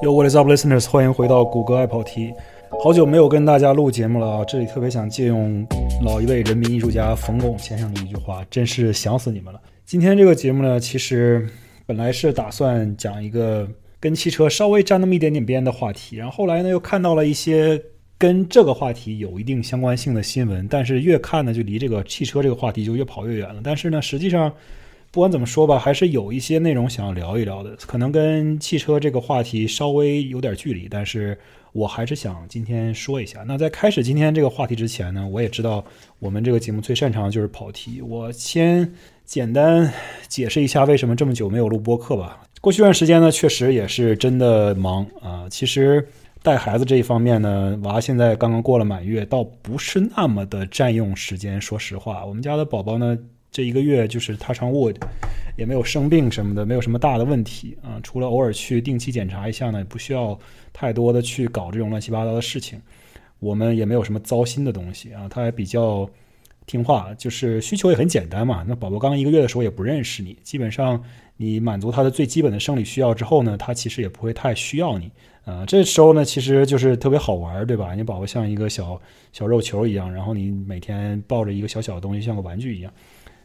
Yo, what is up, listeners？欢迎回到谷歌爱跑题。好久没有跟大家录节目了啊！这里特别想借用老一位人民艺术家冯巩先生的一句话：“真是想死你们了。”今天这个节目呢，其实本来是打算讲一个跟汽车稍微沾那么一点点边的话题，然后后来呢又看到了一些跟这个话题有一定相关性的新闻，但是越看呢就离这个汽车这个话题就越跑越远了。但是呢，实际上。不管怎么说吧，还是有一些内容想要聊一聊的，可能跟汽车这个话题稍微有点距离，但是我还是想今天说一下。那在开始今天这个话题之前呢，我也知道我们这个节目最擅长的就是跑题，我先简单解释一下为什么这么久没有录播客吧。过去一段时间呢，确实也是真的忙啊。其实带孩子这一方面呢，娃现在刚刚过了满月，倒不是那么的占用时间。说实话，我们家的宝宝呢。这一个月就是他常卧也没有生病什么的，没有什么大的问题啊。除了偶尔去定期检查一下呢，不需要太多的去搞这种乱七八糟的事情。我们也没有什么糟心的东西啊。他还比较听话，就是需求也很简单嘛。那宝宝刚一个月的时候也不认识你，基本上你满足他的最基本的生理需要之后呢，他其实也不会太需要你啊。这时候呢，其实就是特别好玩，对吧？你宝宝像一个小小肉球一样，然后你每天抱着一个小小的东西，像个玩具一样。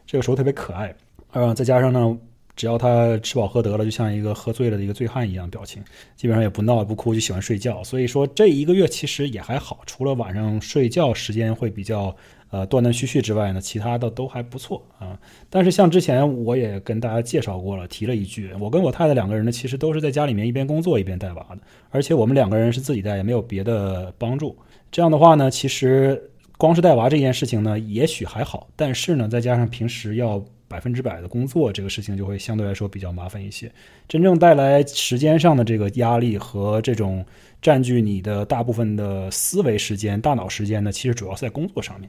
这个时候特别可爱，呃，再加上呢，只要他吃饱喝得了，就像一个喝醉了的一个醉汉一样表情，基本上也不闹不哭，就喜欢睡觉。所以说这一个月其实也还好，除了晚上睡觉时间会比较呃断断续续之外呢，其他的都还不错啊。但是像之前我也跟大家介绍过了，提了一句，我跟我太太两个人呢，其实都是在家里面一边工作一边带娃的，而且我们两个人是自己带，也没有别的帮助。这样的话呢，其实。光是带娃这件事情呢，也许还好，但是呢，再加上平时要百分之百的工作，这个事情就会相对来说比较麻烦一些。真正带来时间上的这个压力和这种占据你的大部分的思维时间、大脑时间呢，其实主要是在工作上面。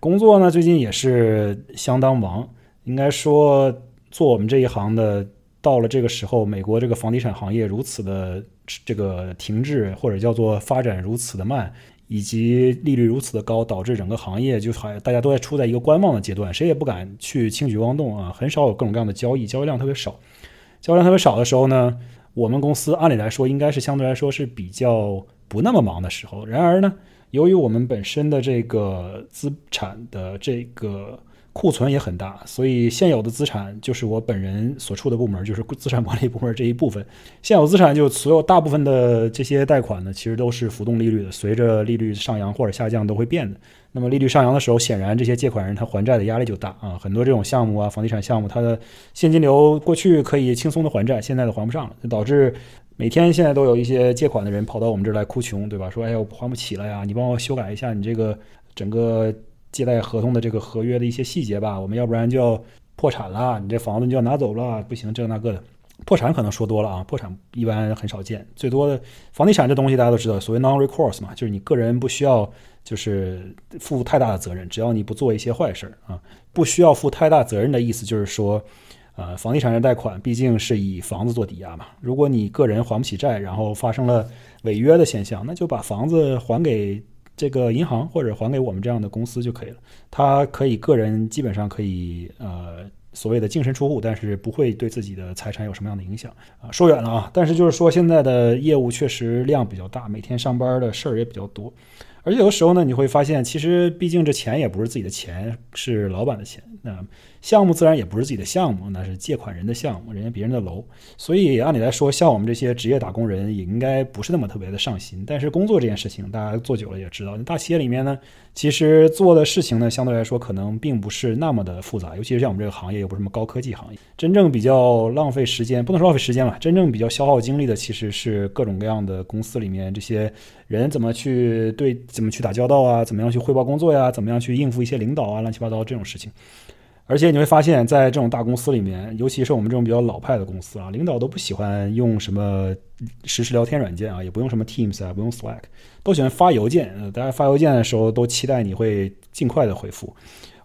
工作呢，最近也是相当忙。应该说，做我们这一行的，到了这个时候，美国这个房地产行业如此的这个停滞，或者叫做发展如此的慢。以及利率如此的高，导致整个行业就还大家都在处在一个观望的阶段，谁也不敢去轻举妄动啊，很少有各种各样的交易，交易量特别少。交易量特别少的时候呢，我们公司按理来说应该是相对来说是比较不那么忙的时候。然而呢，由于我们本身的这个资产的这个。库存也很大，所以现有的资产就是我本人所处的部门，就是资产管理部门这一部分。现有资产就所有大部分的这些贷款呢，其实都是浮动利率的，随着利率上扬或者下降都会变的。那么利率上扬的时候，显然这些借款人他还债的压力就大啊。很多这种项目啊，房地产项目，它的现金流过去可以轻松的还债，现在都还不上了，导致每天现在都有一些借款的人跑到我们这儿来哭穷，对吧？说哎呀，我还不起了呀，你帮我修改一下你这个整个。借贷合同的这个合约的一些细节吧，我们要不然就要破产了，你这房子你就要拿走了，不行，这那个的。破产可能说多了啊，破产一般很少见，最多的房地产这东西大家都知道，所谓 non-recourse 嘛，就是你个人不需要就是负太大的责任，只要你不做一些坏事儿啊，不需要负太大责任的意思就是说，呃，房地产的贷款毕竟是以房子做抵押嘛，如果你个人还不起债，然后发生了违约的现象，那就把房子还给。这个银行或者还给我们这样的公司就可以了，他可以个人基本上可以呃所谓的净身出户，但是不会对自己的财产有什么样的影响啊。说远了啊，但是就是说现在的业务确实量比较大，每天上班的事儿也比较多。而且有的时候呢，你会发现，其实毕竟这钱也不是自己的钱，是老板的钱。那项目自然也不是自己的项目，那是借款人的项目，人家别人的楼。所以按理来说，像我们这些职业打工人，也应该不是那么特别的上心。但是工作这件事情，大家做久了也知道，大企业里面呢，其实做的事情呢，相对来说可能并不是那么的复杂。尤其是像我们这个行业，又不是什么高科技行业，真正比较浪费时间，不能说浪费时间吧，真正比较消耗精力的，其实是各种各样的公司里面这些人怎么去对。怎么去打交道啊？怎么样去汇报工作呀？怎么样去应付一些领导啊？乱七八糟这种事情。而且你会发现，在这种大公司里面，尤其是我们这种比较老派的公司啊，领导都不喜欢用什么实时聊天软件啊，也不用什么 Teams 啊，不用 Slack，都喜欢发邮件。呃大家发邮件的时候都期待你会尽快的回复。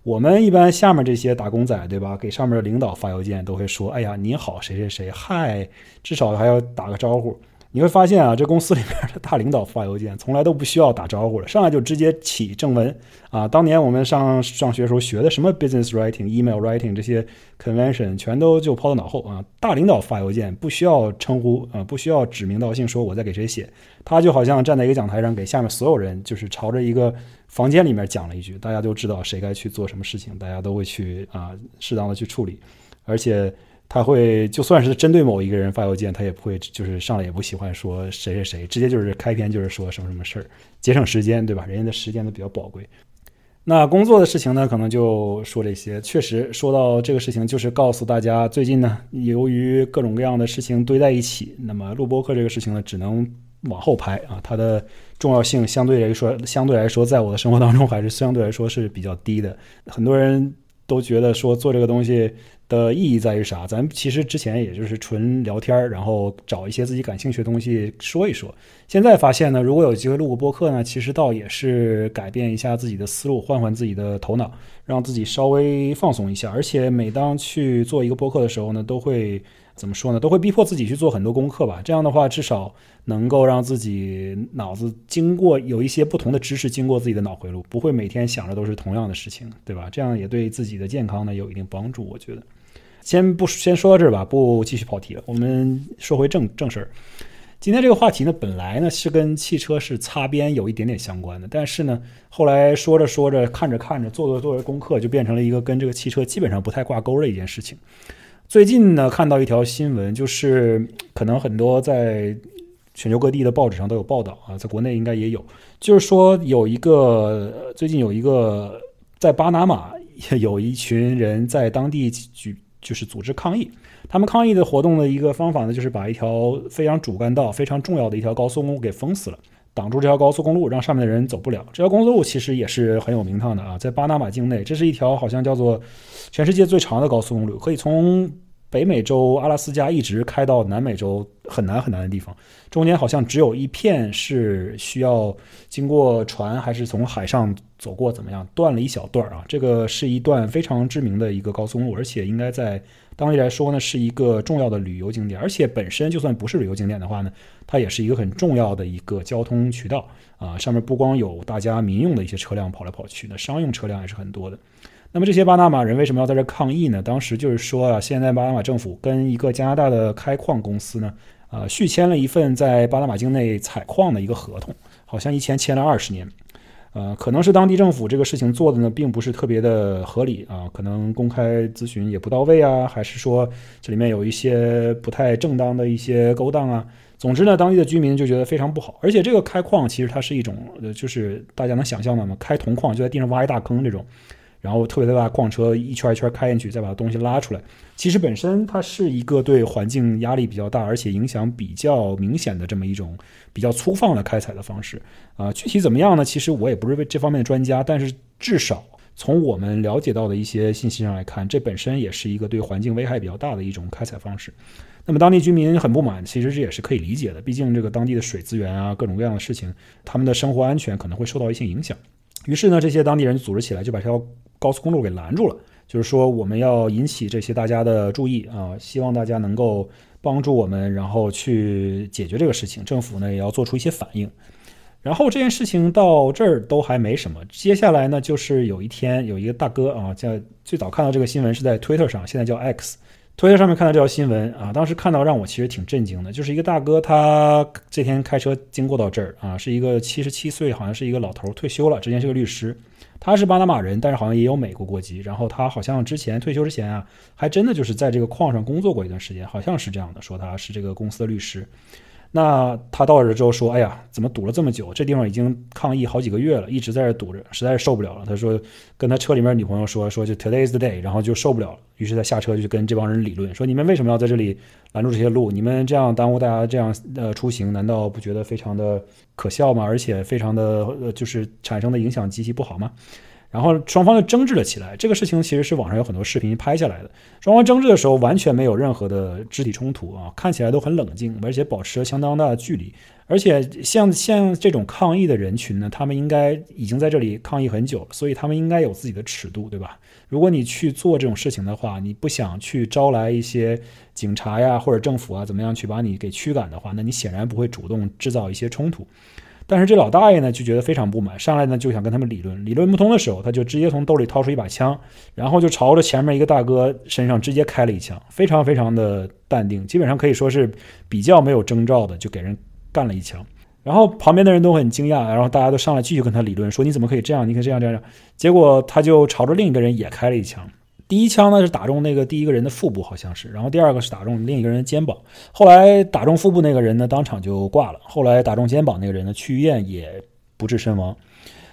我们一般下面这些打工仔，对吧？给上面的领导发邮件都会说：“哎呀，你好，谁谁谁，嗨，至少还要打个招呼。”你会发现啊，这公司里面的大领导发邮件从来都不需要打招呼了，上来就直接起正文啊。当年我们上上学时候学的什么 business writing、email writing 这些 convention 全都就抛到脑后啊。大领导发邮件不需要称呼啊，不需要指名道姓说我在给谁写，他就好像站在一个讲台上给下面所有人，就是朝着一个房间里面讲了一句，大家都知道谁该去做什么事情，大家都会去啊适当的去处理，而且。他会就算是针对某一个人发邮件，他也不会就是上来也不喜欢说谁谁谁，直接就是开篇就是说什么什么事儿，节省时间，对吧？人家的时间都比较宝贵。那工作的事情呢，可能就说这些。确实说到这个事情，就是告诉大家，最近呢，由于各种各样的事情堆在一起，那么录播课这个事情呢，只能往后排啊。它的重要性相对来说，相对来说，在我的生活当中还是相对来说是比较低的。很多人都觉得说做这个东西。的意义在于啥？咱其实之前也就是纯聊天然后找一些自己感兴趣的东西说一说。现在发现呢，如果有机会录个播客呢，其实倒也是改变一下自己的思路，换换自己的头脑，让自己稍微放松一下。而且每当去做一个播客的时候呢，都会。怎么说呢？都会逼迫自己去做很多功课吧。这样的话，至少能够让自己脑子经过有一些不同的知识经过自己的脑回路，不会每天想着都是同样的事情，对吧？这样也对自己的健康呢有一定帮助。我觉得，先不先说到这儿吧，不继续跑题了。我们说回正正事儿。今天这个话题呢，本来呢是跟汽车是擦边有一点点相关的，但是呢，后来说着说着，看着看着，做着做着功课，就变成了一个跟这个汽车基本上不太挂钩的一件事情。最近呢，看到一条新闻，就是可能很多在全球各地的报纸上都有报道啊，在国内应该也有，就是说有一个最近有一个在巴拿马有一群人在当地举就是组织抗议，他们抗议的活动的一个方法呢，就是把一条非常主干道、非常重要的一条高速公路给封死了。挡住这条高速公路，让上面的人走不了。这条公路其实也是很有名堂的啊，在巴拿马境内，这是一条好像叫做全世界最长的高速公路，可以从北美洲阿拉斯加一直开到南美洲很难很难的地方。中间好像只有一片是需要经过船，还是从海上走过，怎么样断了一小段啊？这个是一段非常知名的一个高速公路，而且应该在。当地来说呢，是一个重要的旅游景点，而且本身就算不是旅游景点的话呢，它也是一个很重要的一个交通渠道啊。上面不光有大家民用的一些车辆跑来跑去，那商用车辆也是很多的。那么这些巴拿马人为什么要在这抗议呢？当时就是说啊，现在巴拿马政府跟一个加拿大的开矿公司呢，呃，续签了一份在巴拿马境内采矿的一个合同，好像一签签了二十年。呃，可能是当地政府这个事情做的呢，并不是特别的合理啊，可能公开咨询也不到位啊，还是说这里面有一些不太正当的一些勾当啊。总之呢，当地的居民就觉得非常不好，而且这个开矿其实它是一种，呃，就是大家能想象的嘛？开铜矿就在地上挖一大坑这种。然后特别大矿车一圈一圈开进去，再把东西拉出来。其实本身它是一个对环境压力比较大，而且影响比较明显的这么一种比较粗放的开采的方式啊。具体怎么样呢？其实我也不是为这方面的专家，但是至少从我们了解到的一些信息上来看，这本身也是一个对环境危害比较大的一种开采方式。那么当地居民很不满，其实这也是可以理解的。毕竟这个当地的水资源啊，各种各样的事情，他们的生活安全可能会受到一些影响。于是呢，这些当地人组织起来，就把这条高速公路给拦住了。就是说，我们要引起这些大家的注意啊，希望大家能够帮助我们，然后去解决这个事情。政府呢，也要做出一些反应。然后这件事情到这儿都还没什么。接下来呢，就是有一天有一个大哥啊，叫最早看到这个新闻是在 Twitter 上，现在叫 X。推特上面看到这条新闻啊，当时看到让我其实挺震惊的，就是一个大哥，他这天开车经过到这儿啊，是一个七十七岁，好像是一个老头，退休了，之前是个律师，他是巴拿马人，但是好像也有美国国籍，然后他好像之前退休之前啊，还真的就是在这个矿上工作过一段时间，好像是这样的，说他是这个公司的律师。那他到这之后说：“哎呀，怎么堵了这么久？这地方已经抗议好几个月了，一直在这堵着，实在是受不了了。”他说：“跟他车里面女朋友说，说就 Today is the day，然后就受不了了。于是他下车就跟这帮人理论，说你们为什么要在这里拦住这些路？你们这样耽误大家这样呃出行，难道不觉得非常的可笑吗？而且非常的呃就是产生的影响极其不好吗？”然后双方就争执了起来。这个事情其实是网上有很多视频拍下来的。双方争执的时候完全没有任何的肢体冲突啊，看起来都很冷静，而且保持了相当大的距离。而且像像这种抗议的人群呢，他们应该已经在这里抗议很久了，所以他们应该有自己的尺度，对吧？如果你去做这种事情的话，你不想去招来一些警察呀或者政府啊怎么样去把你给驱赶的话，那你显然不会主动制造一些冲突。但是这老大爷呢就觉得非常不满，上来呢就想跟他们理论，理论不通的时候，他就直接从兜里掏出一把枪，然后就朝着前面一个大哥身上直接开了一枪，非常非常的淡定，基本上可以说是比较没有征兆的就给人干了一枪。然后旁边的人都很惊讶，然后大家都上来继续跟他理论，说你怎么可以这样？你可以这样这样这样。结果他就朝着另一个人也开了一枪。第一枪呢是打中那个第一个人的腹部，好像是，然后第二个是打中另一个人的肩膀。后来打中腹部那个人呢，当场就挂了。后来打中肩膀那个人呢，去医院也不治身亡。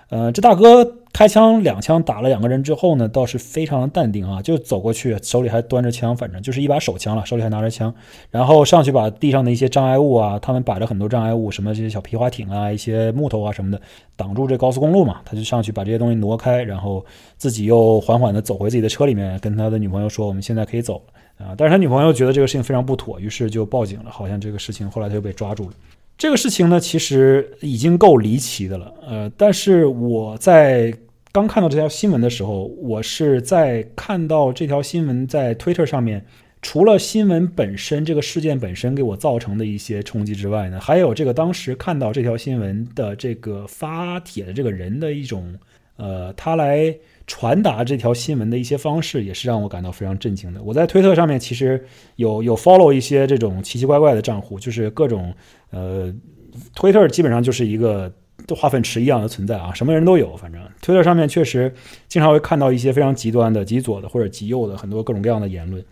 呃，这大哥。开枪两枪打了两个人之后呢，倒是非常的淡定啊，就走过去，手里还端着枪，反正就是一把手枪了，手里还拿着枪，然后上去把地上的一些障碍物啊，他们摆了很多障碍物，什么这些小皮划艇啊，一些木头啊什么的，挡住这高速公路嘛，他就上去把这些东西挪开，然后自己又缓缓的走回自己的车里面，跟他的女朋友说，我们现在可以走了啊，但是他女朋友觉得这个事情非常不妥，于是就报警了，好像这个事情后来他就被抓住了。这个事情呢，其实已经够离奇的了，呃，但是我在。刚看到这条新闻的时候，我是在看到这条新闻在 Twitter 上面，除了新闻本身这个事件本身给我造成的一些冲击之外呢，还有这个当时看到这条新闻的这个发帖的这个人的一种，呃，他来传达这条新闻的一些方式，也是让我感到非常震惊的。我在推特上面其实有有 follow 一些这种奇奇怪怪的账户，就是各种呃，Twitter 基本上就是一个。化粪池一样的存在啊，什么人都有。反正推特上面确实经常会看到一些非常极端的、极左的或者极右的很多各种各样的言论。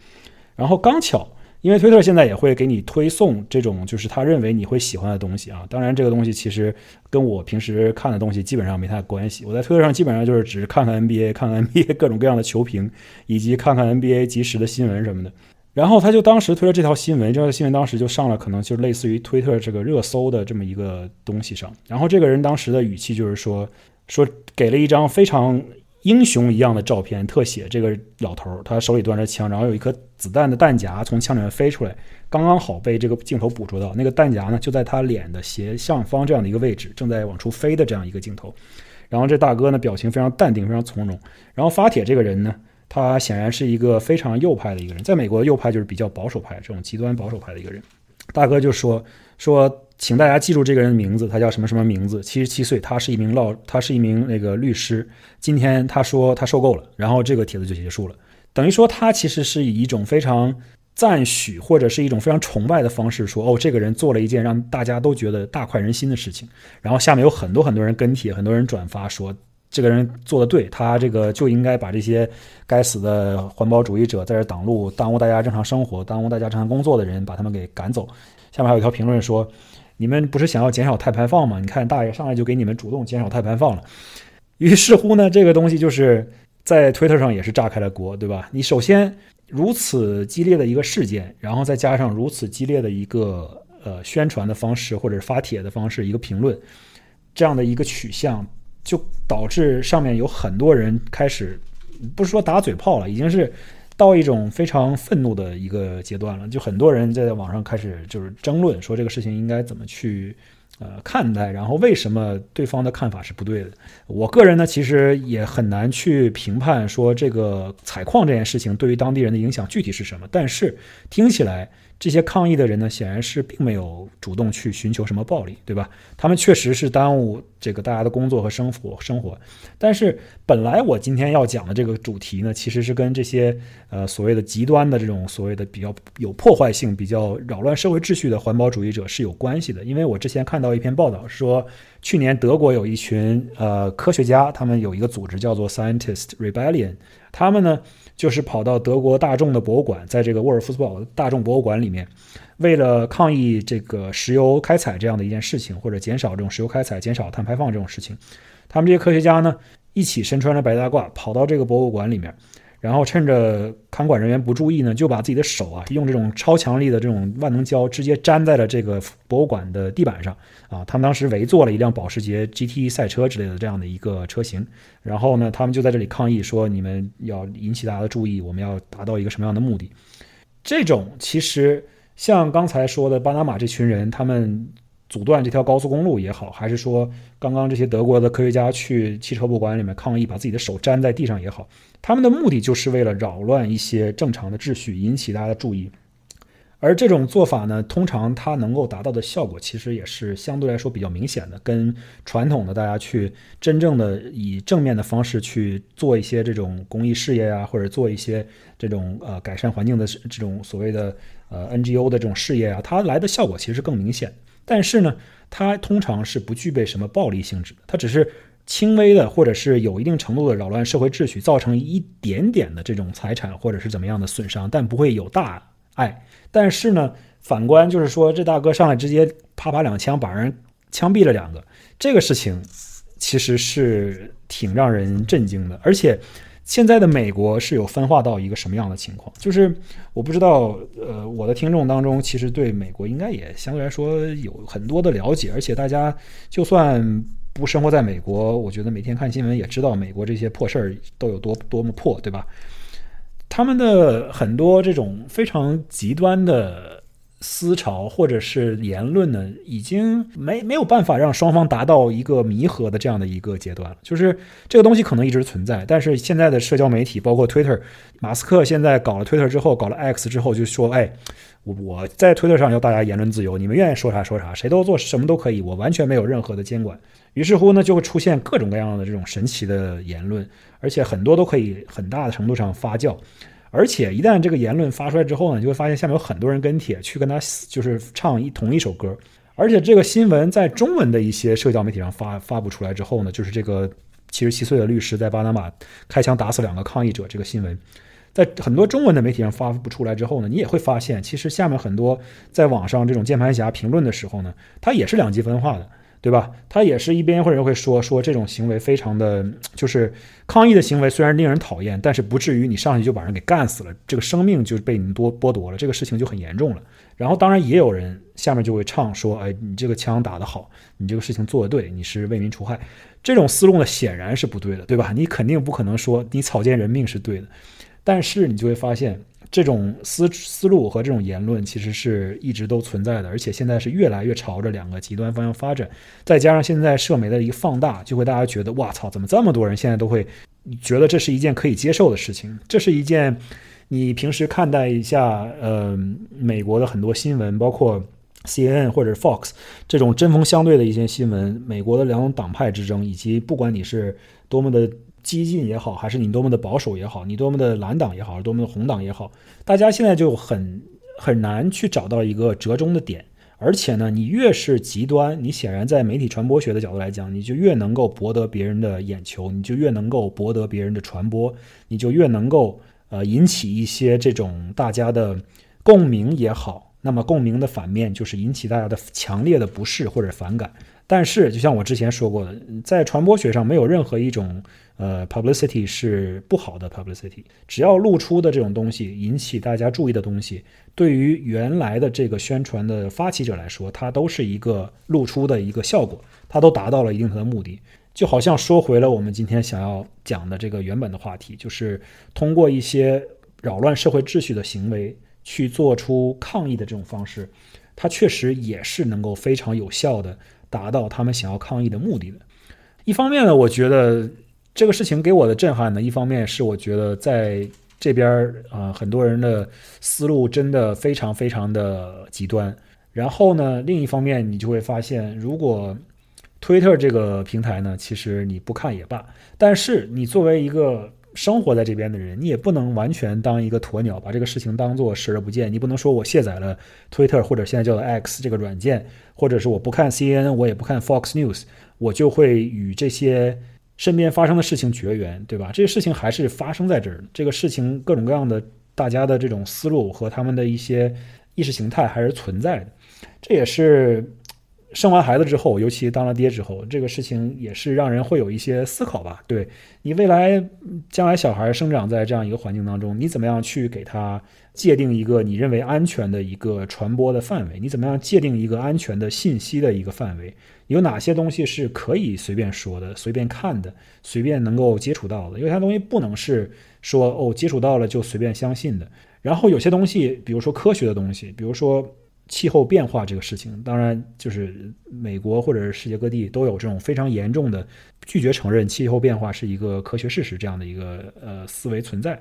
然后刚巧，因为推特现在也会给你推送这种就是他认为你会喜欢的东西啊。当然，这个东西其实跟我平时看的东西基本上没太关系。我在推特上基本上就是只是看看 NBA，看看 NBA 各种各样的球评，以及看看 NBA 及时的新闻什么的。然后他就当时推了这条新闻，这条新闻当时就上了，可能就类似于推特这个热搜的这么一个东西上。然后这个人当时的语气就是说，说给了一张非常英雄一样的照片特写，这个老头他手里端着枪，然后有一颗子弹的弹夹从枪里面飞出来，刚刚好被这个镜头捕捉到。那个弹夹呢就在他脸的斜上方这样的一个位置，正在往出飞的这样一个镜头。然后这大哥呢表情非常淡定，非常从容。然后发帖这个人呢。他显然是一个非常右派的一个人，在美国右派就是比较保守派，这种极端保守派的一个人。大哥就说说，请大家记住这个人的名字，他叫什么什么名字，七十七岁，他是一名老，他是一名那个律师。今天他说他受够了，然后这个帖子就结束了。等于说他其实是以一种非常赞许或者是一种非常崇拜的方式说，哦，这个人做了一件让大家都觉得大快人心的事情。然后下面有很多很多人跟帖，很多人转发说。这个人做的对，他这个就应该把这些该死的环保主义者在这挡路、耽误大家正常生活、耽误大家正常工作的人，把他们给赶走。下面还有一条评论说：“你们不是想要减少碳排放吗？你看大爷上来就给你们主动减少碳排放了。”于是乎呢，这个东西就是在推特上也是炸开了锅，对吧？你首先如此激烈的一个事件，然后再加上如此激烈的一个呃宣传的方式或者是发帖的方式，一个评论这样的一个取向。就导致上面有很多人开始，不是说打嘴炮了，已经是到一种非常愤怒的一个阶段了。就很多人在网上开始就是争论，说这个事情应该怎么去呃看待，然后为什么对方的看法是不对的。我个人呢，其实也很难去评判说这个采矿这件事情对于当地人的影响具体是什么，但是听起来。这些抗议的人呢，显然是并没有主动去寻求什么暴力，对吧？他们确实是耽误这个大家的工作和生活生活。但是本来我今天要讲的这个主题呢，其实是跟这些呃所谓的极端的这种所谓的比较有破坏性、比较扰乱社会秩序的环保主义者是有关系的。因为我之前看到一篇报道说，去年德国有一群呃科学家，他们有一个组织叫做 Scientist Rebellion，他们呢。就是跑到德国大众的博物馆，在这个沃尔夫斯堡大众博物馆里面，为了抗议这个石油开采这样的一件事情，或者减少这种石油开采、减少碳排放这种事情，他们这些科学家呢，一起身穿着白大褂跑到这个博物馆里面，然后趁着看管人员不注意呢，就把自己的手啊，用这种超强力的这种万能胶直接粘在了这个博物馆的地板上啊。他们当时围坐了一辆保时捷 GT 赛车之类的这样的一个车型，然后呢，他们就在这里抗议说：“你们要引起大家的注意，我们要达到一个什么样的目的？”这种其实像刚才说的巴拿马这群人，他们。阻断这条高速公路也好，还是说刚刚这些德国的科学家去汽车博物馆里面抗议，把自己的手粘在地上也好，他们的目的就是为了扰乱一些正常的秩序，引起大家的注意。而这种做法呢，通常它能够达到的效果，其实也是相对来说比较明显的，跟传统的大家去真正的以正面的方式去做一些这种公益事业啊，或者做一些这种呃改善环境的这种所谓的呃 NGO 的这种事业啊，它来的效果其实更明显。但是呢，它通常是不具备什么暴力性质的，它只是轻微的，或者是有一定程度的扰乱社会秩序，造成一点点的这种财产或者是怎么样的损伤，但不会有大碍。但是呢，反观就是说，这大哥上来直接啪啪两枪把人枪毙了两个，这个事情其实是挺让人震惊的，而且。现在的美国是有分化到一个什么样的情况？就是我不知道，呃，我的听众当中其实对美国应该也相对来说有很多的了解，而且大家就算不生活在美国，我觉得每天看新闻也知道美国这些破事儿都有多多么破，对吧？他们的很多这种非常极端的。思潮或者是言论呢，已经没没有办法让双方达到一个弥合的这样的一个阶段了。就是这个东西可能一直存在，但是现在的社交媒体，包括 Twitter，马斯克现在搞了 Twitter 之后，搞了 X 之后，就说：“哎，我在 Twitter 上要大家言论自由，你们愿意说啥说啥，谁都做什么都可以，我完全没有任何的监管。”于是乎呢，就会出现各种各样的这种神奇的言论，而且很多都可以很大的程度上发酵。而且一旦这个言论发出来之后呢，你就会发现下面有很多人跟帖去跟他就是唱一同一首歌。而且这个新闻在中文的一些社交媒体上发发布出来之后呢，就是这个七十七岁的律师在巴拿马开枪打死两个抗议者这个新闻，在很多中文的媒体上发布出来之后呢，你也会发现，其实下面很多在网上这种键盘侠评论的时候呢，他也是两极分化的。对吧？他也是一边或者会说说这种行为非常的，就是抗议的行为，虽然令人讨厌，但是不至于你上去就把人给干死了，这个生命就被你多剥夺了，这个事情就很严重了。然后当然也有人下面就会唱说，哎，你这个枪打得好，你这个事情做得对，你是为民除害，这种思路呢显然是不对的，对吧？你肯定不可能说你草菅人命是对的，但是你就会发现。这种思思路和这种言论其实是一直都存在的，而且现在是越来越朝着两个极端方向发展。再加上现在社媒的一个放大，就会大家觉得哇操，怎么这么多人现在都会觉得这是一件可以接受的事情？这是一件你平时看待一下，呃，美国的很多新闻，包括 CNN 或者 Fox 这种针锋相对的一些新闻，美国的两种党派之争，以及不管你是多么的。激进也好，还是你多么的保守也好，你多么的蓝党也好，多么的红党也好，大家现在就很很难去找到一个折中的点。而且呢，你越是极端，你显然在媒体传播学的角度来讲，你就越能够博得别人的眼球，你就越能够博得别人的传播，你就越能够呃引起一些这种大家的共鸣也好。那么共鸣的反面就是引起大家的强烈的不适或者反感。但是，就像我之前说过的，在传播学上，没有任何一种呃 publicity 是不好的 publicity。只要露出的这种东西引起大家注意的东西，对于原来的这个宣传的发起者来说，它都是一个露出的一个效果，它都达到了一定的目的。就好像说回了我们今天想要讲的这个原本的话题，就是通过一些扰乱社会秩序的行为去做出抗议的这种方式，它确实也是能够非常有效的。达到他们想要抗议的目的的。一方面呢，我觉得这个事情给我的震撼呢，一方面是我觉得在这边啊，很多人的思路真的非常非常的极端。然后呢，另一方面你就会发现，如果推特这个平台呢，其实你不看也罢，但是你作为一个生活在这边的人，你也不能完全当一个鸵鸟，把这个事情当做视而不见。你不能说我卸载了 Twitter 或者现在叫做 X 这个软件，或者是我不看 CNN，我也不看 Fox News，我就会与这些身边发生的事情绝缘，对吧？这些事情还是发生在这儿，这个事情各种各样的大家的这种思路和他们的一些意识形态还是存在的。这也是生完孩子之后，尤其当了爹之后，这个事情也是让人会有一些思考吧。对你未来将来小孩生长在这样一个环境当中，你怎么样去给他界定一个你认为安全的一个传播的范围？你怎么样界定一个安全的信息的一个范围？有哪些东西是可以随便说的、随便看的、随便能够接触到的？有些东西不能是说哦接触到了就随便相信的。然后有些东西，比如说科学的东西，比如说。气候变化这个事情，当然就是美国或者是世界各地都有这种非常严重的拒绝承认气候变化是一个科学事实这样的一个呃思维存在。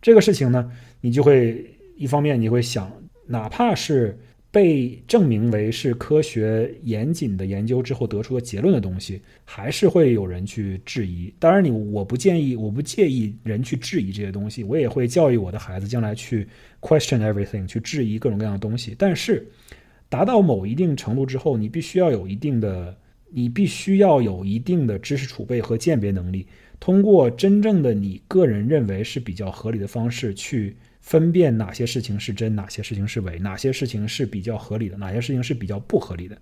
这个事情呢，你就会一方面你会想，哪怕是。被证明为是科学严谨的研究之后得出的结论的东西，还是会有人去质疑。当然，你我不建议，我不介意人去质疑这些东西，我也会教育我的孩子将来去 question everything，去质疑各种各样的东西。但是，达到某一定程度之后，你必须要有一定的，你必须要有一定的知识储备和鉴别能力，通过真正的你个人认为是比较合理的方式去。分辨哪些事情是真，哪些事情是伪，哪些事情是比较合理的，哪些事情是比较不合理的。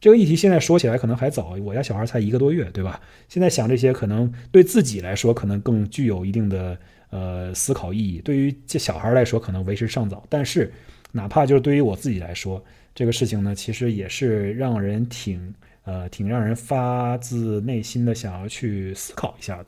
这个议题现在说起来可能还早，我家小孩才一个多月，对吧？现在想这些可能对自己来说可能更具有一定的呃思考意义，对于这小孩来说可能为时尚早。但是哪怕就是对于我自己来说，这个事情呢，其实也是让人挺呃挺让人发自内心的想要去思考一下的。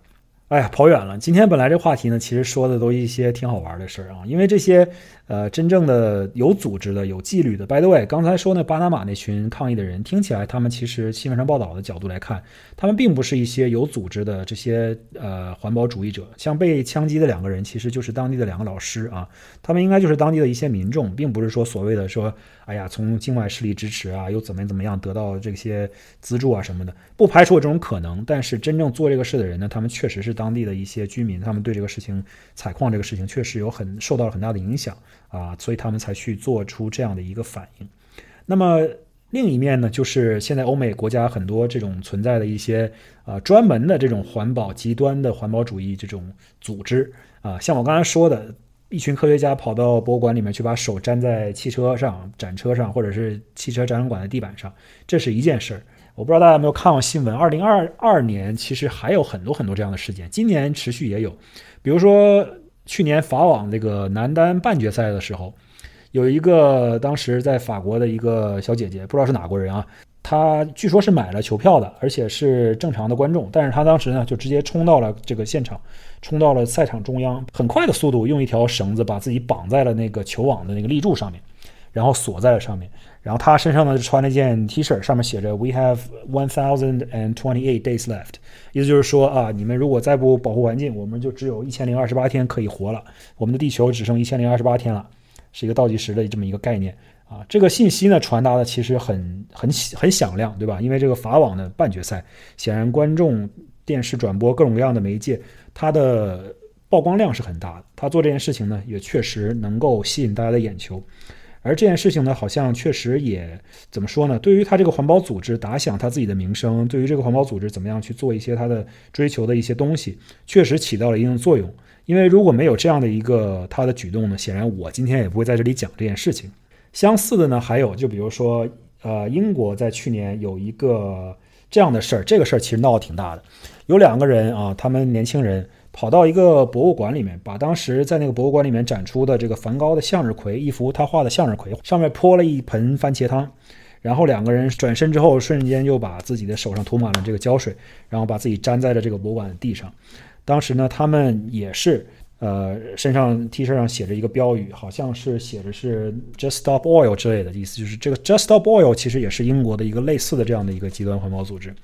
哎呀，跑远了。今天本来这话题呢，其实说的都一些挺好玩的事儿啊，因为这些。呃，真正的有组织的、有纪律的。By the way，刚才说那巴拿马那群抗议的人，听起来他们其实新闻上报道的角度来看，他们并不是一些有组织的这些呃环保主义者。像被枪击的两个人，其实就是当地的两个老师啊，他们应该就是当地的一些民众，并不是说所谓的说，哎呀，从境外势力支持啊，又怎么怎么样得到这些资助啊什么的，不排除这种可能。但是真正做这个事的人呢，他们确实是当地的一些居民，他们对这个事情采矿这个事情确实有很受到了很大的影响。啊，所以他们才去做出这样的一个反应。那么另一面呢，就是现在欧美国家很多这种存在的一些啊专门的这种环保极端的环保主义这种组织啊，像我刚才说的，一群科学家跑到博物馆里面去，把手粘在汽车上、展车上，或者是汽车展览馆的地板上，这是一件事儿。我不知道大家有没有看过新闻，二零二二年其实还有很多很多这样的事件，今年持续也有，比如说。去年法网那个男单半决赛的时候，有一个当时在法国的一个小姐姐，不知道是哪国人啊，他据说是买了球票的，而且是正常的观众，但是他当时呢就直接冲到了这个现场，冲到了赛场中央，很快的速度用一条绳子把自己绑在了那个球网的那个立柱上面，然后锁在了上面。然后他身上呢穿了一件 T 恤，上面写着 "We have one thousand and twenty-eight days left"，意思就是说啊，你们如果再不保护环境，我们就只有一千零二十八天可以活了。我们的地球只剩一千零二十八天了，是一个倒计时的这么一个概念啊。这个信息呢传达的其实很很很响亮，对吧？因为这个法网的半决赛，显然观众、电视转播各种各样的媒介，它的曝光量是很大的。他做这件事情呢，也确实能够吸引大家的眼球。而这件事情呢，好像确实也怎么说呢？对于他这个环保组织打响他自己的名声，对于这个环保组织怎么样去做一些他的追求的一些东西，确实起到了一定的作用。因为如果没有这样的一个他的举动呢，显然我今天也不会在这里讲这件事情。相似的呢，还有就比如说，呃，英国在去年有一个这样的事儿，这个事儿其实闹得挺大的，有两个人啊，他们年轻人。跑到一个博物馆里面，把当时在那个博物馆里面展出的这个梵高的向日葵，一幅他画的向日葵，上面泼了一盆番茄汤，然后两个人转身之后，瞬间又把自己的手上涂满了这个胶水，然后把自己粘在了这个博物馆的地上。当时呢，他们也是，呃，身上 T 恤上写着一个标语，好像是写着是 Just Stop Oil 之类的意思，就是这个 Just Stop Oil 其实也是英国的一个类似的这样的一个极端环保组织。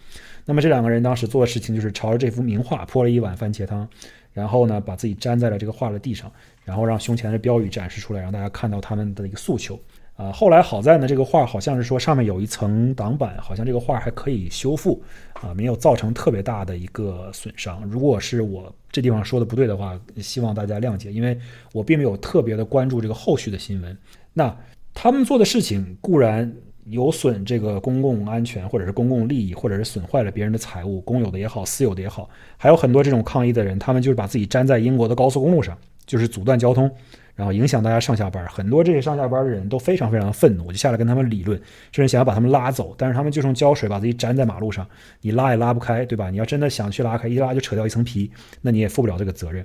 那么这两个人当时做的事情就是朝着这幅名画泼了一碗番茄汤，然后呢把自己粘在了这个画的地上，然后让胸前的标语展示出来，让大家看到他们的一个诉求。啊，后来好在呢，这个画好像是说上面有一层挡板，好像这个画还可以修复，啊，没有造成特别大的一个损伤。如果是我这地方说的不对的话，希望大家谅解，因为我并没有特别的关注这个后续的新闻。那他们做的事情固然。有损这个公共安全，或者是公共利益，或者是损坏了别人的财物，公有的也好，私有的也好，还有很多这种抗议的人，他们就是把自己粘在英国的高速公路上，就是阻断交通，然后影响大家上下班。很多这些上下班的人都非常非常愤怒，我就下来跟他们理论，甚至想要把他们拉走，但是他们就用胶水把自己粘在马路上，你拉也拉不开，对吧？你要真的想去拉开，一拉就扯掉一层皮，那你也负不了这个责任，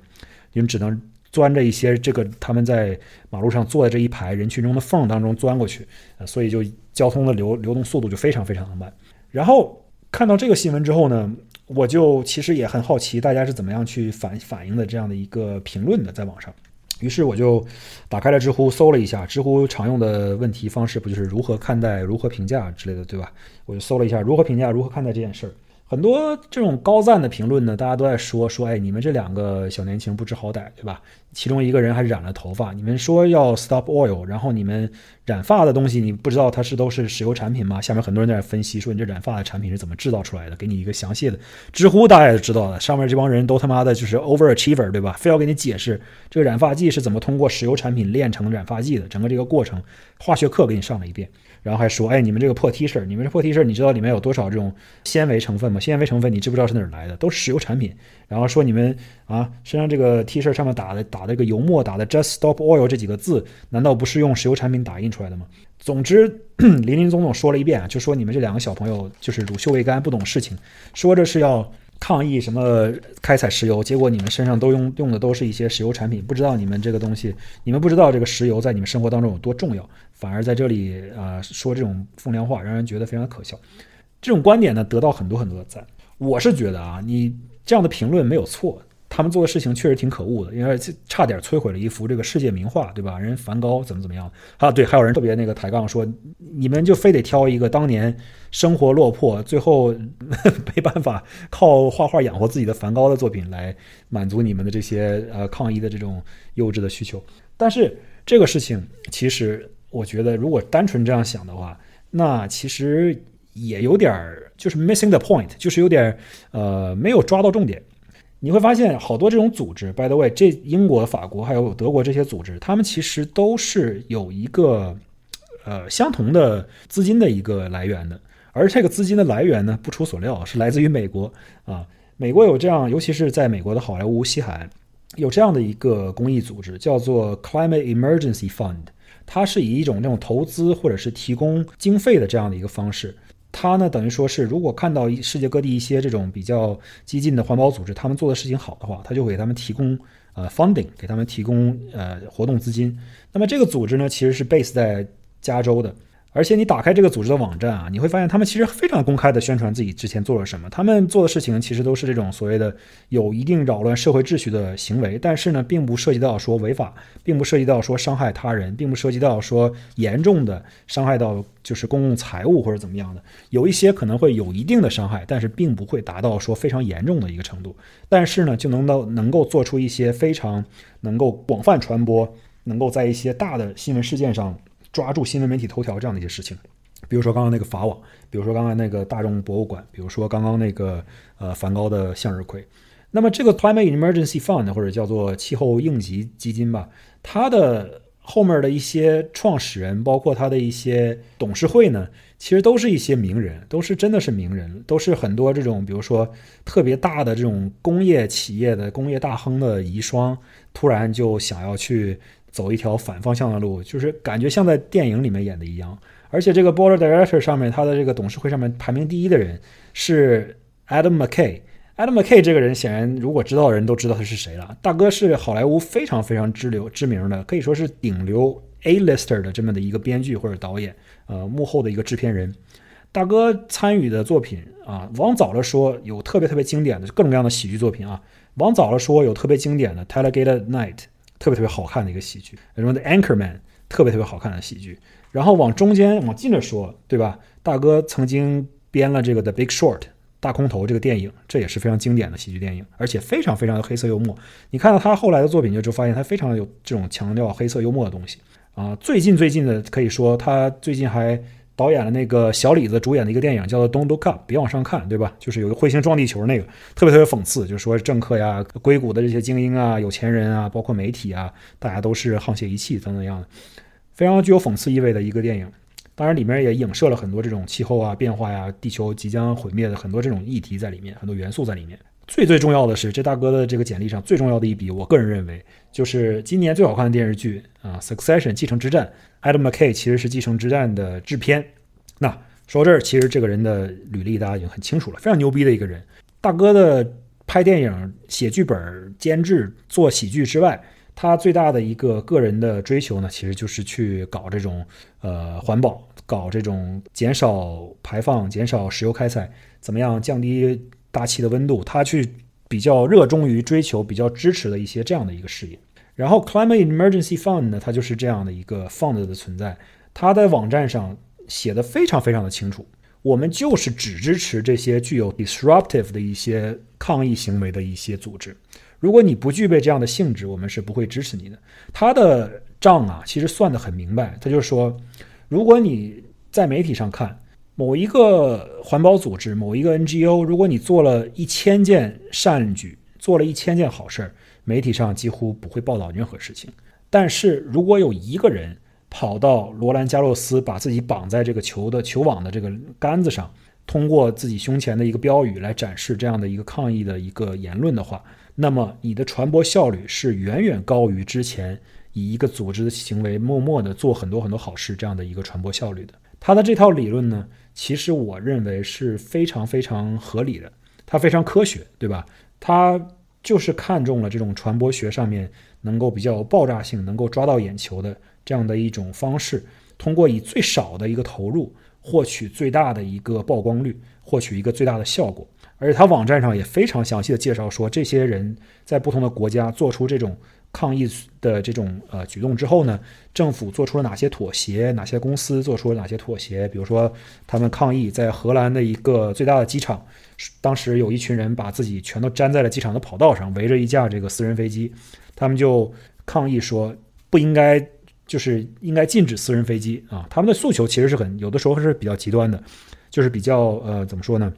你们只能钻着一些这个他们在马路上坐在这一排人群中的缝当中钻过去，所以就交通的流流动速度就非常非常的慢。然后看到这个新闻之后呢？我就其实也很好奇，大家是怎么样去反反映的这样的一个评论的，在网上。于是我就打开了知乎，搜了一下，知乎常用的问题方式不就是如何看待、如何评价之类的，对吧？我就搜了一下如何评价、如何看待这件事儿。很多这种高赞的评论呢，大家都在说说，哎，你们这两个小年轻不知好歹，对吧？其中一个人还染了头发，你们说要 stop oil，然后你们染发的东西，你不知道它是都是石油产品吗？下面很多人在分析说，你这染发的产品是怎么制造出来的？给你一个详细的，知乎大家也知道的，上面这帮人都他妈的就是 overachiever，对吧？非要给你解释这个染发剂是怎么通过石油产品炼成染发剂的，整个这个过程，化学课给你上了一遍。然后还说，哎，你们这个破 T 恤，你们这破 T 恤，你知道里面有多少这种纤维成分吗？纤维成分你知不知道是哪儿来的？都是石油产品。然后说你们啊，身上这个 T 恤上面打的打的这个油墨打的 Just Stop Oil 这几个字，难道不是用石油产品打印出来的吗？总之，林林总总说了一遍啊，就说你们这两个小朋友就是乳臭未干，不懂事情，说着是要。抗议什么开采石油？结果你们身上都用用的都是一些石油产品，不知道你们这个东西，你们不知道这个石油在你们生活当中有多重要，反而在这里啊说这种风凉话，让人觉得非常可笑。这种观点呢，得到很多很多的赞。我是觉得啊，你这样的评论没有错。他们做的事情确实挺可恶的，因为差点摧毁了一幅这个世界名画，对吧？人梵高怎么怎么样啊？对，还有人特别那个抬杠说，你们就非得挑一个当年生活落魄，最后没办法靠画画养活自己的梵高的作品来满足你们的这些呃抗议的这种幼稚的需求。但是这个事情其实我觉得，如果单纯这样想的话，那其实也有点儿就是 missing the point，就是有点呃没有抓到重点。你会发现好多这种组织，by the way，这英国、法国还有德国这些组织，他们其实都是有一个呃相同的资金的一个来源的，而这个资金的来源呢，不出所料是来自于美国啊。美国有这样，尤其是在美国的好莱坞西海岸，有这样的一个公益组织，叫做 Climate Emergency Fund，它是以一种那种投资或者是提供经费的这样的一个方式。他呢，等于说是，如果看到世界各地一些这种比较激进的环保组织，他们做的事情好的话，他就会给他们提供呃 funding，给他们提供呃活动资金。那么这个组织呢，其实是 base 在加州的。而且你打开这个组织的网站啊，你会发现他们其实非常公开的宣传自己之前做了什么。他们做的事情其实都是这种所谓的有一定扰乱社会秩序的行为，但是呢，并不涉及到说违法，并不涉及到说伤害他人，并不涉及到说严重的伤害到就是公共财物或者怎么样的。有一些可能会有一定的伤害，但是并不会达到说非常严重的一个程度。但是呢，就能到能够做出一些非常能够广泛传播，能够在一些大的新闻事件上。抓住新闻媒体头条这样的一些事情，比如说刚刚那个法网，比如说刚刚那个大众博物馆，比如说刚刚那个呃梵高的向日葵。那么这个 Climate Emergency Fund 或者叫做气候应急基金吧，它的后面的一些创始人，包括它的一些董事会呢，其实都是一些名人，都是真的是名人，都是很多这种比如说特别大的这种工业企业的工业大亨的遗孀，突然就想要去。走一条反方向的路，就是感觉像在电影里面演的一样。而且这个 board director 上面，他的这个董事会上面排名第一的人是 Adam McKay。Adam McKay 这个人，显然如果知道的人都知道他是谁了。大哥是好莱坞非常非常知流知名的，可以说是顶流 A-lister 的这么的一个编剧或者导演，呃，幕后的一个制片人。大哥参与的作品啊，往早了说有特别特别经典的各种各样的喜剧作品啊，往早了说有特别经典的 Talladega Night。特别特别好看的一个喜剧，什么 The Anchorman，特别特别好看的喜剧。然后往中间往近着说，对吧？大哥曾经编了这个 The Big Short 大空头这个电影，这也是非常经典的喜剧电影，而且非常非常的黑色幽默。你看到他后来的作品，就就发现他非常有这种强调黑色幽默的东西啊。最近最近的可以说，他最近还。导演了那个小李子主演的一个电影，叫做《Don't Look Up》，别往上看，对吧？就是有个彗星撞地球那个，特别特别讽刺，就是说政客呀、硅谷的这些精英啊、有钱人啊，包括媒体啊，大家都是沆瀣一气，怎么样的，非常具有讽刺意味的一个电影。当然，里面也影射了很多这种气候啊变化呀、地球即将毁灭的很多这种议题在里面，很多元素在里面。最最重要的是，这大哥的这个简历上最重要的一笔，我个人认为就是今年最好看的电视剧啊，《Succession》继承之战。Adam McKay 其实是继承之战的制片。那说到这儿，其实这个人的履历大家已经很清楚了，非常牛逼的一个人。大哥的拍电影、写剧本、监制、做喜剧之外，他最大的一个个人的追求呢，其实就是去搞这种呃环保，搞这种减少排放、减少石油开采，怎么样降低。大气的温度，他去比较热衷于追求、比较支持的一些这样的一个事业。然后，Climate Emergency Fund 呢，它就是这样的一个 fund 的存在。它在网站上写的非常非常的清楚，我们就是只支持这些具有 disruptive 的一些抗议行为的一些组织。如果你不具备这样的性质，我们是不会支持你的。他的账啊，其实算得很明白。他就说，如果你在媒体上看。某一个环保组织，某一个 NGO，如果你做了一千件善举，做了一千件好事儿，媒体上几乎不会报道任何事情。但是如果有一个人跑到罗兰加洛斯，把自己绑在这个球的球网的这个杆子上，通过自己胸前的一个标语来展示这样的一个抗议的一个言论的话，那么你的传播效率是远远高于之前以一个组织的行为默默的做很多很多好事这样的一个传播效率的。他的这套理论呢？其实我认为是非常非常合理的，它非常科学，对吧？它就是看中了这种传播学上面能够比较有爆炸性、能够抓到眼球的这样的一种方式，通过以最少的一个投入获取最大的一个曝光率，获取一个最大的效果。而且它网站上也非常详细的介绍说，这些人在不同的国家做出这种。抗议的这种呃举动之后呢，政府做出了哪些妥协？哪些公司做出了哪些妥协？比如说，他们抗议在荷兰的一个最大的机场，当时有一群人把自己全都粘在了机场的跑道上，围着一架这个私人飞机，他们就抗议说不应该，就是应该禁止私人飞机啊。他们的诉求其实是很有的时候是比较极端的，就是比较呃怎么说呢？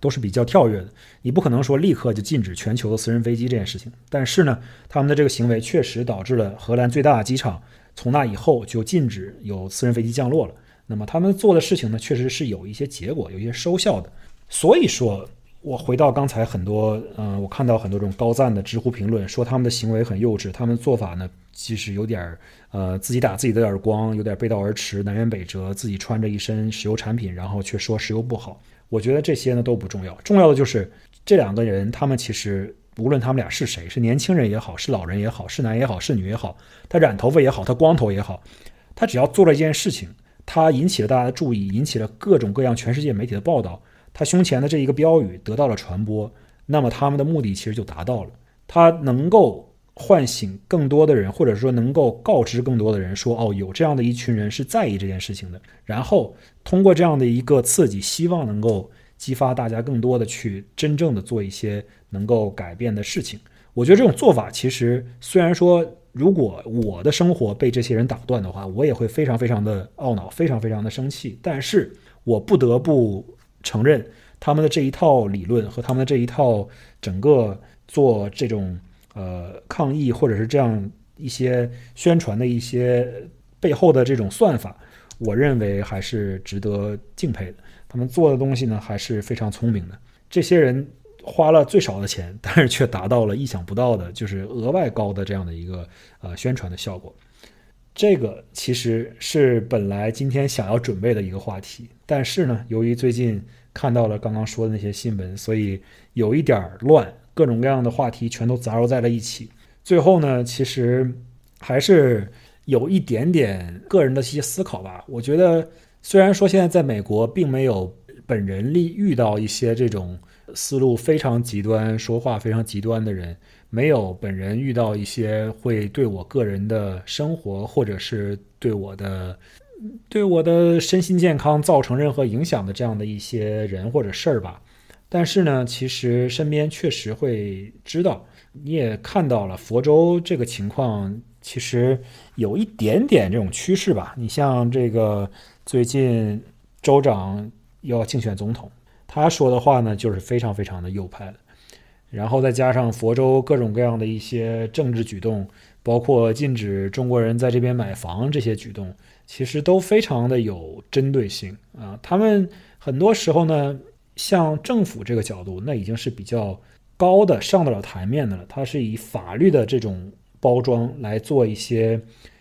都是比较跳跃的，你不可能说立刻就禁止全球的私人飞机这件事情。但是呢，他们的这个行为确实导致了荷兰最大的机场从那以后就禁止有私人飞机降落了。那么他们做的事情呢，确实是有一些结果，有一些收效的。所以说，我回到刚才很多，嗯，我看到很多这种高赞的知乎评论，说他们的行为很幼稚，他们做法呢，其实有点儿，呃，自己打自己的耳光，有点背道而驰，南辕北辙，自己穿着一身石油产品，然后却说石油不好。我觉得这些呢都不重要，重要的就是这两个人，他们其实无论他们俩是谁，是年轻人也好，是老人也好，是男也好，是女也好，他染头发也好，他光头也好，他只要做了一件事情，他引起了大家的注意，引起了各种各样全世界媒体的报道，他胸前的这一个标语得到了传播，那么他们的目的其实就达到了，他能够。唤醒更多的人，或者说能够告知更多的人说，哦，有这样的一群人是在意这件事情的。然后通过这样的一个刺激，希望能够激发大家更多的去真正的做一些能够改变的事情。我觉得这种做法其实虽然说，如果我的生活被这些人打断的话，我也会非常非常的懊恼，非常非常的生气。但是我不得不承认，他们的这一套理论和他们的这一套整个做这种。呃，抗议或者是这样一些宣传的一些背后的这种算法，我认为还是值得敬佩的。他们做的东西呢，还是非常聪明的。这些人花了最少的钱，但是却达到了意想不到的，就是额外高的这样的一个呃宣传的效果。这个其实是本来今天想要准备的一个话题，但是呢，由于最近看到了刚刚说的那些新闻，所以有一点乱。各种各样的话题全都杂糅在了一起，最后呢，其实还是有一点点个人的一些思考吧。我觉得，虽然说现在在美国并没有本人力遇到一些这种思路非常极端、说话非常极端的人，没有本人遇到一些会对我个人的生活或者是对我的对我的身心健康造成任何影响的这样的一些人或者事儿吧。但是呢，其实身边确实会知道，你也看到了佛州这个情况，其实有一点点这种趋势吧。你像这个最近州长要竞选总统，他说的话呢，就是非常非常的右派的。然后再加上佛州各种各样的一些政治举动，包括禁止中国人在这边买房这些举动，其实都非常的有针对性啊。他们很多时候呢。像政府这个角度，那已经是比较高的上得了台面的了，它是以法律的这种包装来做一些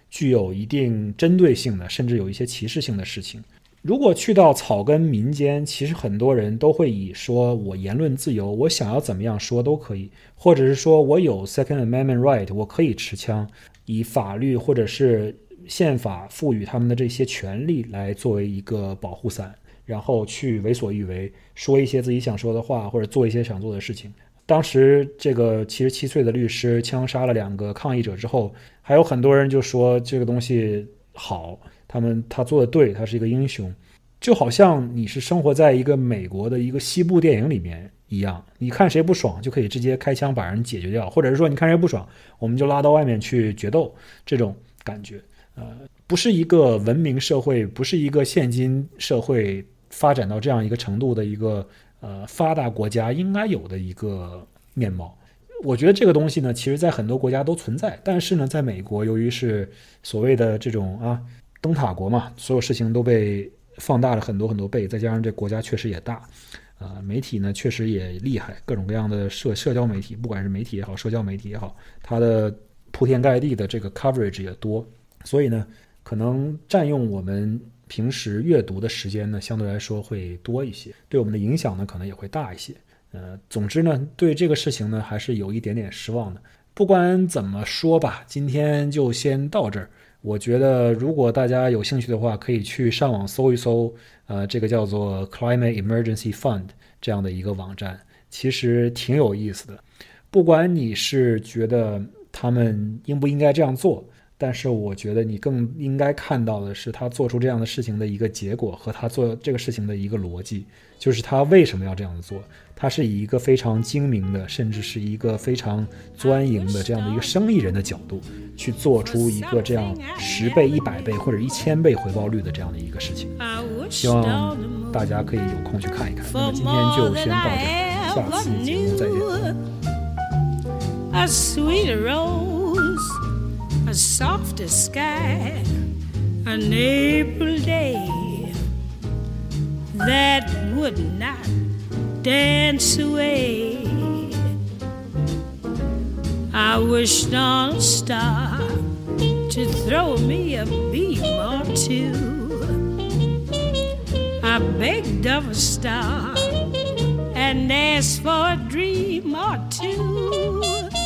具有一定针对性的，甚至有一些歧视性的事情。如果去到草根民间，其实很多人都会以说我言论自由，我想要怎么样说都可以，或者是说我有 Second Amendment right，我可以持枪，以法律或者是宪法赋予他们的这些权利来作为一个保护伞，然后去为所欲为，说一些自己想说的话，或者做一些想做的事情。当时这个七十七岁的律师枪杀了两个抗议者之后，还有很多人就说这个东西好。他们他做的对，他是一个英雄，就好像你是生活在一个美国的一个西部电影里面一样，你看谁不爽就可以直接开枪把人解决掉，或者是说你看谁不爽，我们就拉到外面去决斗，这种感觉，呃，不是一个文明社会，不是一个现今社会发展到这样一个程度的一个呃发达国家应该有的一个面貌。我觉得这个东西呢，其实在很多国家都存在，但是呢，在美国由于是所谓的这种啊。灯塔国嘛，所有事情都被放大了很多很多倍，再加上这国家确实也大，啊，媒体呢确实也厉害，各种各样的社社交媒体，不管是媒体也好，社交媒体也好，它的铺天盖地的这个 coverage 也多，所以呢，可能占用我们平时阅读的时间呢，相对来说会多一些，对我们的影响呢，可能也会大一些。呃，总之呢，对这个事情呢，还是有一点点失望的。不管怎么说吧，今天就先到这儿。我觉得，如果大家有兴趣的话，可以去上网搜一搜，呃，这个叫做 Climate Emergency Fund 这样的一个网站，其实挺有意思的。不管你是觉得他们应不应该这样做。但是我觉得你更应该看到的是他做出这样的事情的一个结果和他做这个事情的一个逻辑，就是他为什么要这样做？他是以一个非常精明的，甚至是一个非常钻营的这样的一个生意人的角度去做出一个这样十倍、一百倍或者一千倍回报率的这样的一个事情。希望大家可以有空去看一看。那么今天就先到这，下次节目再见。A softer sky, an April day that would not dance away. I wished on a star to throw me a beam or two. I begged of a star and asked for a dream or two.